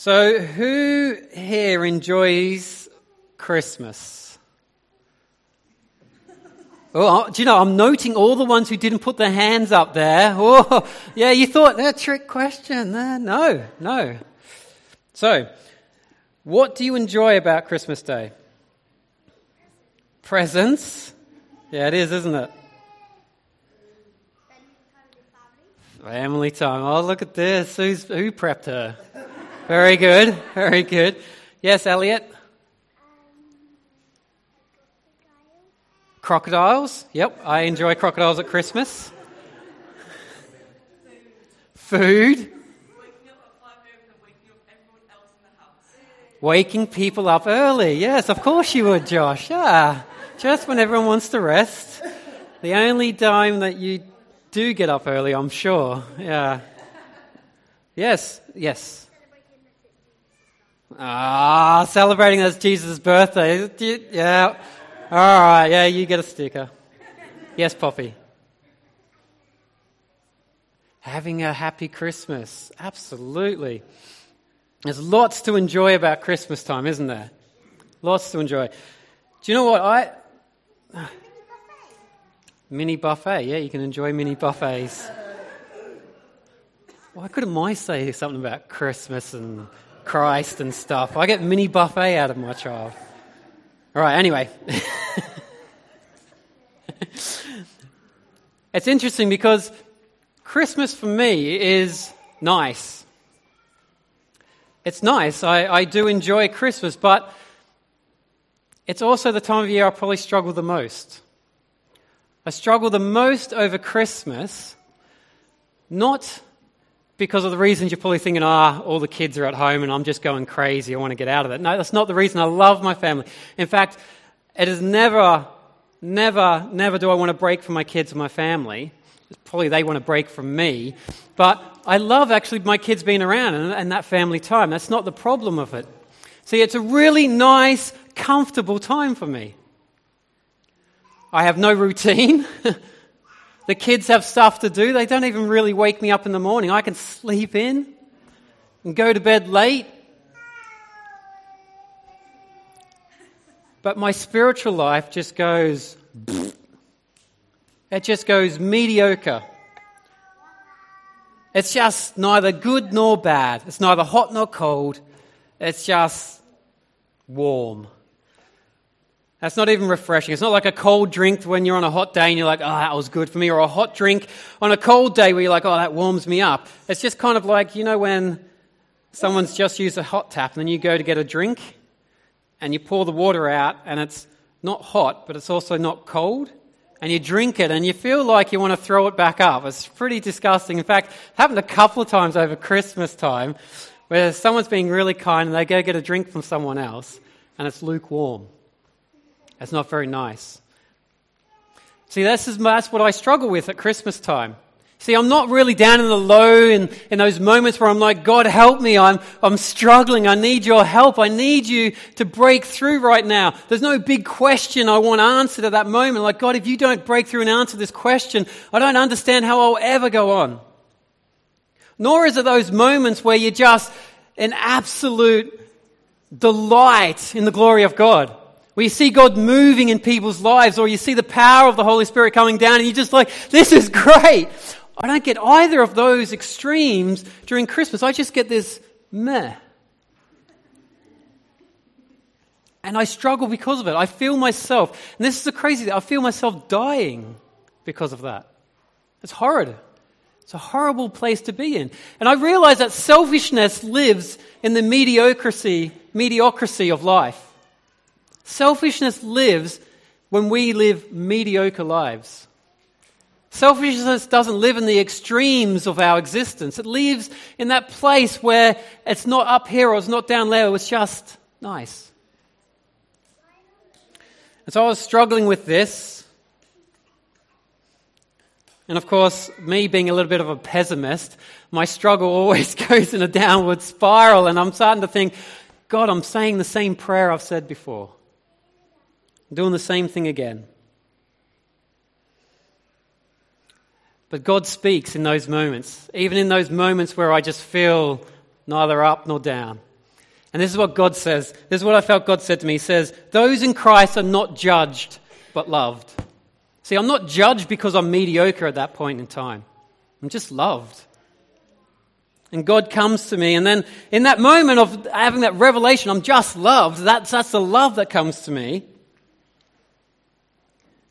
So, who here enjoys Christmas? Oh, do you know, I'm noting all the ones who didn't put their hands up there. Oh, yeah, you thought that trick question. No, no. So, what do you enjoy about Christmas Day? Presents. Yeah, it is, isn't it? Family time. Oh, look at this. Who's, who prepped her? Very good. Very good. Yes, Elliot? Crocodiles. Yep, I enjoy crocodiles at Christmas. Food. Waking people up early. Yes, of course you would, Josh. Yeah. Just when everyone wants to rest. The only time that you do get up early, I'm sure. Yeah. Yes, yes. Ah, celebrating as Jesus' birthday. Yeah. All right. Yeah, you get a sticker. Yes, Poppy. Having a happy Christmas. Absolutely. There's lots to enjoy about Christmas time, isn't there? Lots to enjoy. Do you know what I. Mini buffet. Yeah, you can enjoy mini buffets. Why couldn't I say something about Christmas and Christ and stuff. I get mini buffet out of my child. All right, anyway. it's interesting because Christmas for me is nice. It's nice. I, I do enjoy Christmas, but it's also the time of year I probably struggle the most. I struggle the most over Christmas, not because of the reasons you're probably thinking, ah, all the kids are at home and I'm just going crazy. I want to get out of it. No, that's not the reason. I love my family. In fact, it is never, never, never do I want to break from my kids and my family. It's Probably they want to break from me. But I love actually my kids being around and, and that family time. That's not the problem of it. See, it's a really nice, comfortable time for me. I have no routine. The kids have stuff to do. They don't even really wake me up in the morning. I can sleep in and go to bed late. But my spiritual life just goes, it just goes mediocre. It's just neither good nor bad. It's neither hot nor cold. It's just warm. That's not even refreshing. It's not like a cold drink when you're on a hot day and you're like, oh, that was good for me, or a hot drink on a cold day where you're like, oh, that warms me up. It's just kind of like, you know, when someone's just used a hot tap and then you go to get a drink and you pour the water out and it's not hot, but it's also not cold. And you drink it and you feel like you want to throw it back up. It's pretty disgusting. In fact, it happened a couple of times over Christmas time where someone's being really kind and they go get a drink from someone else and it's lukewarm. That's not very nice. See, this is, that's what I struggle with at Christmas time. See, I'm not really down in the low in, in those moments where I'm like, God, help me. I'm, I'm struggling. I need your help. I need you to break through right now. There's no big question I want answered at that moment. Like, God, if you don't break through and answer this question, I don't understand how I'll ever go on. Nor is it those moments where you're just in absolute delight in the glory of God where you see God moving in people's lives, or you see the power of the Holy Spirit coming down, and you're just like, this is great. I don't get either of those extremes during Christmas. I just get this meh. And I struggle because of it. I feel myself, and this is the crazy thing, I feel myself dying because of that. It's horrid. It's a horrible place to be in. And I realize that selfishness lives in the mediocrity, mediocrity of life. Selfishness lives when we live mediocre lives. Selfishness doesn't live in the extremes of our existence. It lives in that place where it's not up here or it's not down there, it's just nice. And so I was struggling with this. And of course, me being a little bit of a pessimist, my struggle always goes in a downward spiral. And I'm starting to think, God, I'm saying the same prayer I've said before doing the same thing again. But God speaks in those moments, even in those moments where I just feel neither up nor down. And this is what God says. This is what I felt God said to me. He says, Those in Christ are not judged, but loved. See, I'm not judged because I'm mediocre at that point in time. I'm just loved. And God comes to me, and then in that moment of having that revelation, I'm just loved. That's, that's the love that comes to me.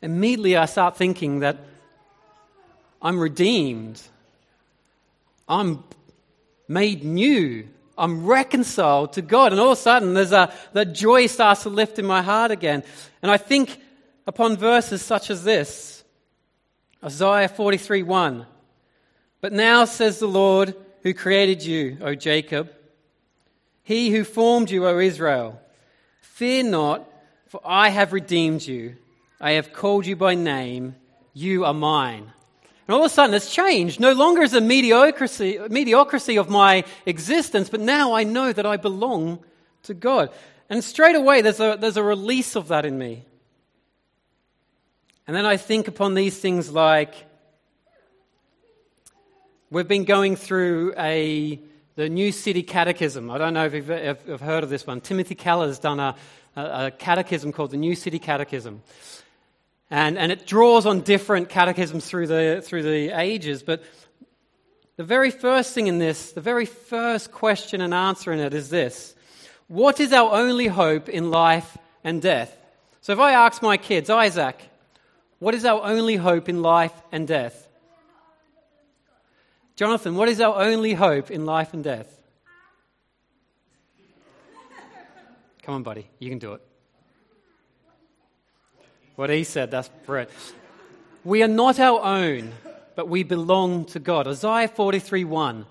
Immediately, I start thinking that I'm redeemed. I'm made new. I'm reconciled to God. And all of a sudden, there's a, that joy starts to lift in my heart again. And I think upon verses such as this Isaiah 43 1. But now, says the Lord, who created you, O Jacob, he who formed you, O Israel, fear not, for I have redeemed you. I have called you by name. You are mine. And all of a sudden it's changed. No longer is a mediocrity, mediocrity of my existence, but now I know that I belong to God. And straight away there's a, there's a release of that in me. And then I think upon these things like we've been going through a, the New City Catechism. I don't know if you've, if heard of this one. Timothy Keller has done a, a, a catechism called the New City Catechism. And, and it draws on different catechisms through the, through the ages. But the very first thing in this, the very first question and answer in it is this What is our only hope in life and death? So if I ask my kids, Isaac, what is our only hope in life and death? Jonathan, what is our only hope in life and death? Come on, buddy, you can do it. What he said, that's bread. We are not our own, but we belong to God. Isaiah 43 1.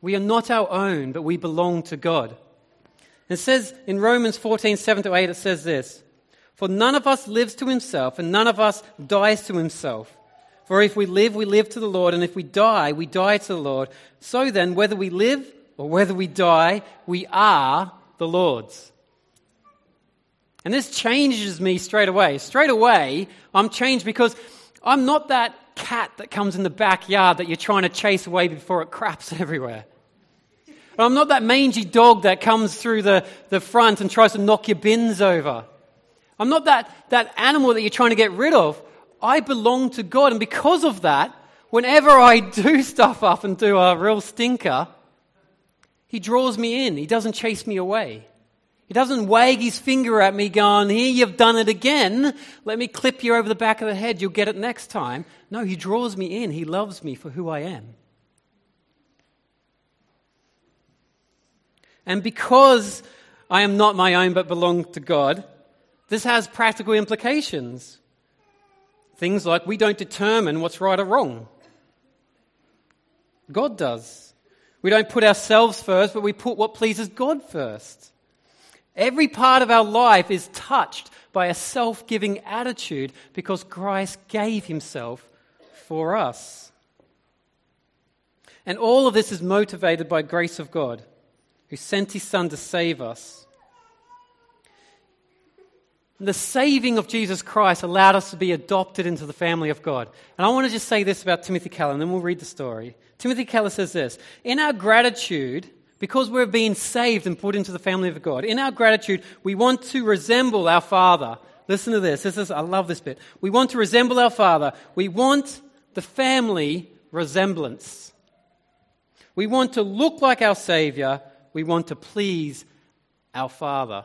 We are not our own, but we belong to God. It says in Romans 14 7 to 8, it says this For none of us lives to himself, and none of us dies to himself. For if we live, we live to the Lord, and if we die, we die to the Lord. So then, whether we live or whether we die, we are the Lord's. And this changes me straight away. Straight away, I'm changed because I'm not that cat that comes in the backyard that you're trying to chase away before it craps everywhere. I'm not that mangy dog that comes through the, the front and tries to knock your bins over. I'm not that, that animal that you're trying to get rid of. I belong to God. And because of that, whenever I do stuff up and do a real stinker, He draws me in. He doesn't chase me away. He doesn't wag his finger at me going, Here, you've done it again. Let me clip you over the back of the head. You'll get it next time. No, he draws me in. He loves me for who I am. And because I am not my own but belong to God, this has practical implications. Things like we don't determine what's right or wrong, God does. We don't put ourselves first, but we put what pleases God first. Every part of our life is touched by a self giving attitude because Christ gave himself for us. And all of this is motivated by grace of God, who sent his Son to save us. The saving of Jesus Christ allowed us to be adopted into the family of God. And I want to just say this about Timothy Keller, and then we'll read the story. Timothy Keller says this In our gratitude, because we're being saved and put into the family of God, in our gratitude, we want to resemble our Father. Listen to this. This is, I love this bit. We want to resemble our Father. We want the family resemblance. We want to look like our Savior. We want to please our Father.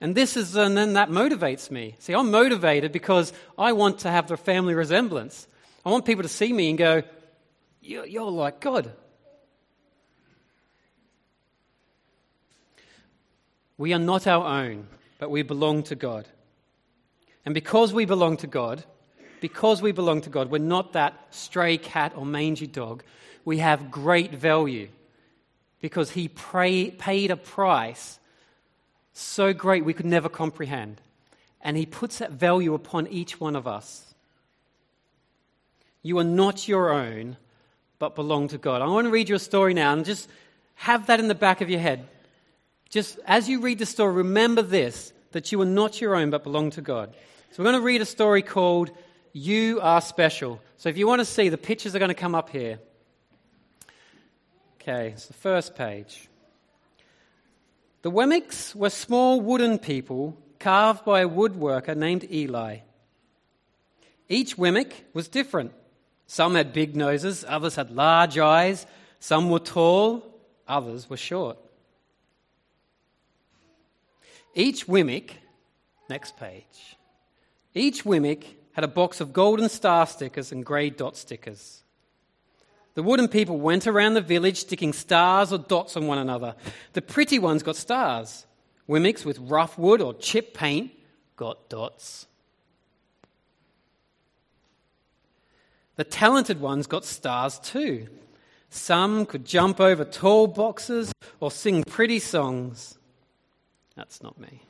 And this is, and then that motivates me. See, I'm motivated because I want to have the family resemblance. I want people to see me and go, You're like God. We are not our own, but we belong to God. And because we belong to God, because we belong to God, we're not that stray cat or mangy dog. We have great value because He pray, paid a price so great we could never comprehend. And He puts that value upon each one of us. You are not your own, but belong to God. I want to read you a story now and just have that in the back of your head. Just as you read the story, remember this that you are not your own, but belong to God. So we're going to read a story called You Are Special. So if you want to see, the pictures are going to come up here. Okay, it's the first page. The Wemmicks were small wooden people carved by a woodworker named Eli. Each Wemmick was different. Some had big noses, others had large eyes, some were tall, others were short. Each Wemmick, next page, each Wemmick had a box of golden star stickers and grey dot stickers. The wooden people went around the village sticking stars or dots on one another. The pretty ones got stars. Wemmicks with rough wood or chip paint got dots. The talented ones got stars too. Some could jump over tall boxes or sing pretty songs. That's not me.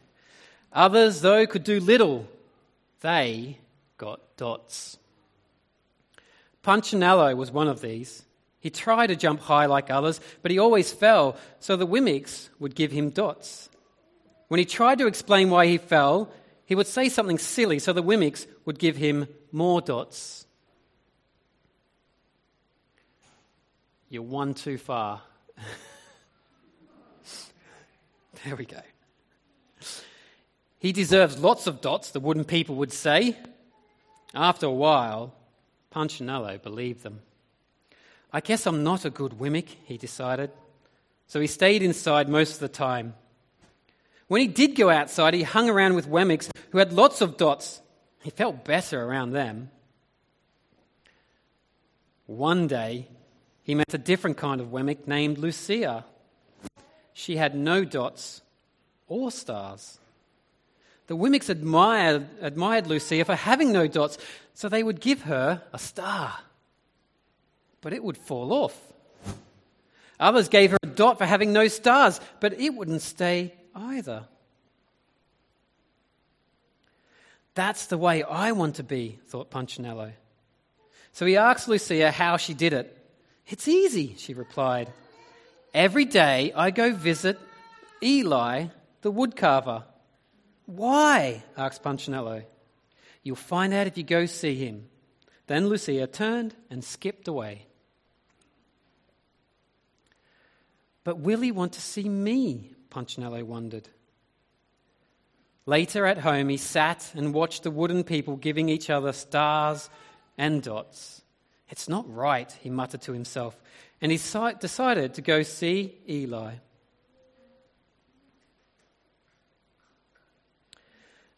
Others, though, could do little. They got dots. Punchinello was one of these. He tried to jump high like others, but he always fell, so the Wemmicks would give him dots. When he tried to explain why he fell, he would say something silly, so the Wemmicks would give him more dots. You're one too far. there we go. He deserves lots of dots, the wooden people would say. After a while, Punchinello believed them. I guess I'm not a good Wemmick, he decided. So he stayed inside most of the time. When he did go outside, he hung around with Wemmicks who had lots of dots. He felt better around them. One day, he met a different kind of Wemmick named Lucia. She had no dots or stars. The Wemmicks admired, admired Lucia for having no dots, so they would give her a star. But it would fall off. Others gave her a dot for having no stars, but it wouldn't stay either. That's the way I want to be, thought Punchinello. So he asked Lucia how she did it. It's easy, she replied. Every day I go visit Eli, the woodcarver. Why? asked Punchinello. You'll find out if you go see him. Then Lucia turned and skipped away. But will he want to see me? Punchinello wondered. Later at home, he sat and watched the wooden people giving each other stars and dots. It's not right, he muttered to himself, and he decided to go see Eli.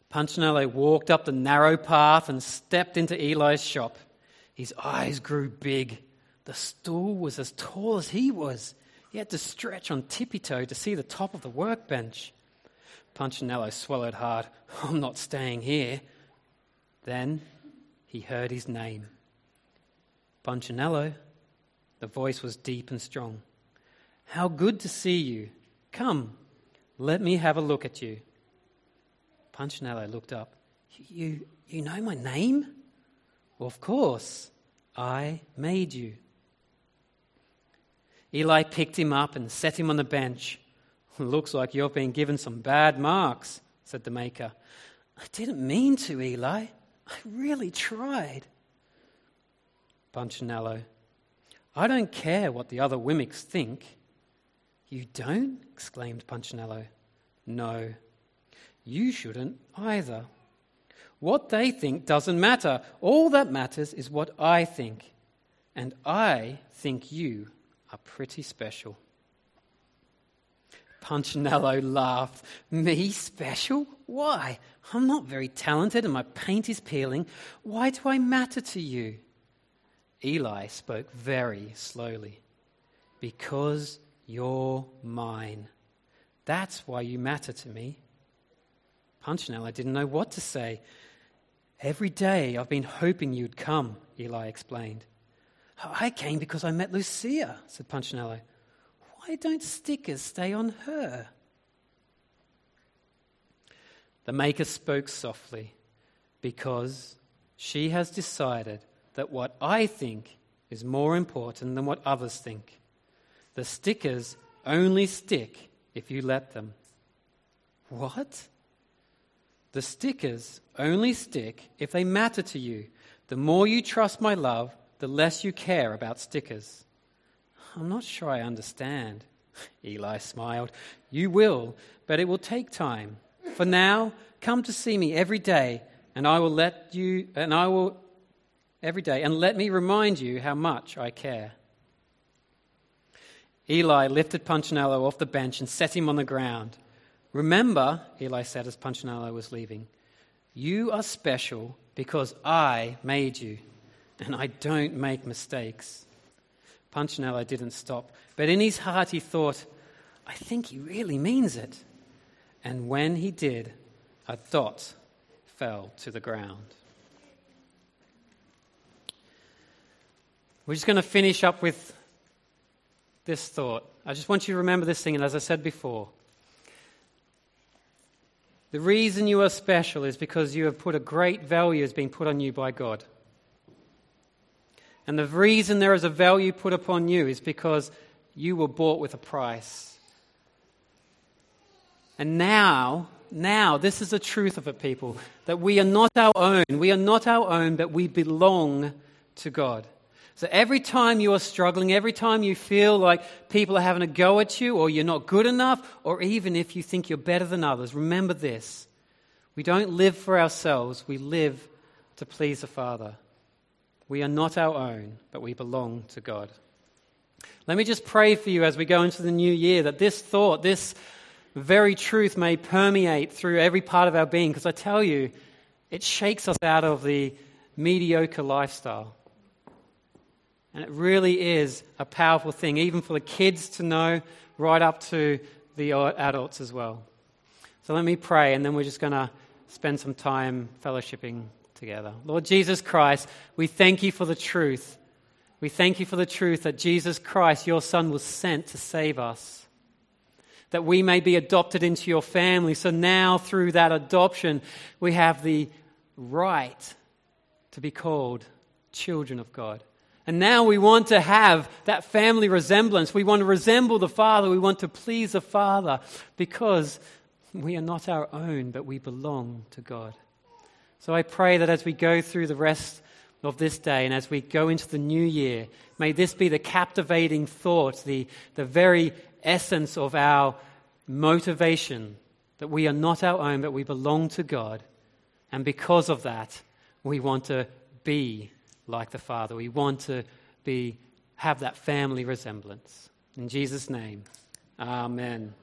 Punchinello walked up the narrow path and stepped into Eli's shop. His eyes grew big. The stool was as tall as he was. He had to stretch on tippy toe to see the top of the workbench. Punchinello swallowed hard. I'm not staying here. Then he heard his name. Punchinello. The voice was deep and strong. How good to see you. Come, let me have a look at you. Punchinello looked up. You, you know my name? Well, of course. I made you. Eli picked him up and set him on the bench. Looks like you've been given some bad marks, said the maker. I didn't mean to, Eli. I really tried. Punchinello. I don't care what the other Wemmicks think. You don't? exclaimed Punchinello. No, you shouldn't either. What they think doesn't matter. All that matters is what I think. And I think you are pretty special. Punchinello laughed. Me special? Why? I'm not very talented and my paint is peeling. Why do I matter to you? Eli spoke very slowly. Because you're mine. That's why you matter to me. Punchinello didn't know what to say. Every day I've been hoping you'd come, Eli explained. I came because I met Lucia, said Punchinello. Why don't stickers stay on her? The maker spoke softly because she has decided that what I think is more important than what others think. The stickers only stick if you let them. What? The stickers only stick if they matter to you. The more you trust my love, the less you care about stickers. I'm not sure I understand, Eli smiled. You will, but it will take time. For now, come to see me every day, and I will let you, and I will, every day, and let me remind you how much I care. Eli lifted Punchinello off the bench and set him on the ground. Remember, Eli said as Punchinello was leaving, you are special because I made you, and I don't make mistakes. Punchinello didn't stop, but in his heart he thought, I think he really means it. And when he did, a dot fell to the ground. We're just going to finish up with this thought. I just want you to remember this thing, and as I said before, the reason you are special is because you have put a great value has been put on you by God. And the reason there is a value put upon you is because you were bought with a price. And now, now, this is the truth of it, people, that we are not our own. We are not our own, but we belong to God. So every time you are struggling, every time you feel like people are having a go at you, or you're not good enough, or even if you think you're better than others, remember this. We don't live for ourselves, we live to please the Father. We are not our own, but we belong to God. Let me just pray for you as we go into the new year that this thought, this very truth may permeate through every part of our being, because I tell you, it shakes us out of the mediocre lifestyle. And it really is a powerful thing, even for the kids to know, right up to the adults as well. So let me pray, and then we're just going to spend some time fellowshipping together. Lord Jesus Christ, we thank you for the truth. We thank you for the truth that Jesus Christ, your Son, was sent to save us, that we may be adopted into your family. So now, through that adoption, we have the right to be called children of God. And now we want to have that family resemblance. We want to resemble the Father. We want to please the Father because we are not our own, but we belong to God. So I pray that as we go through the rest of this day and as we go into the new year, may this be the captivating thought, the, the very essence of our motivation that we are not our own, but we belong to God. And because of that, we want to be like the Father. We want to be, have that family resemblance. In Jesus' name, amen.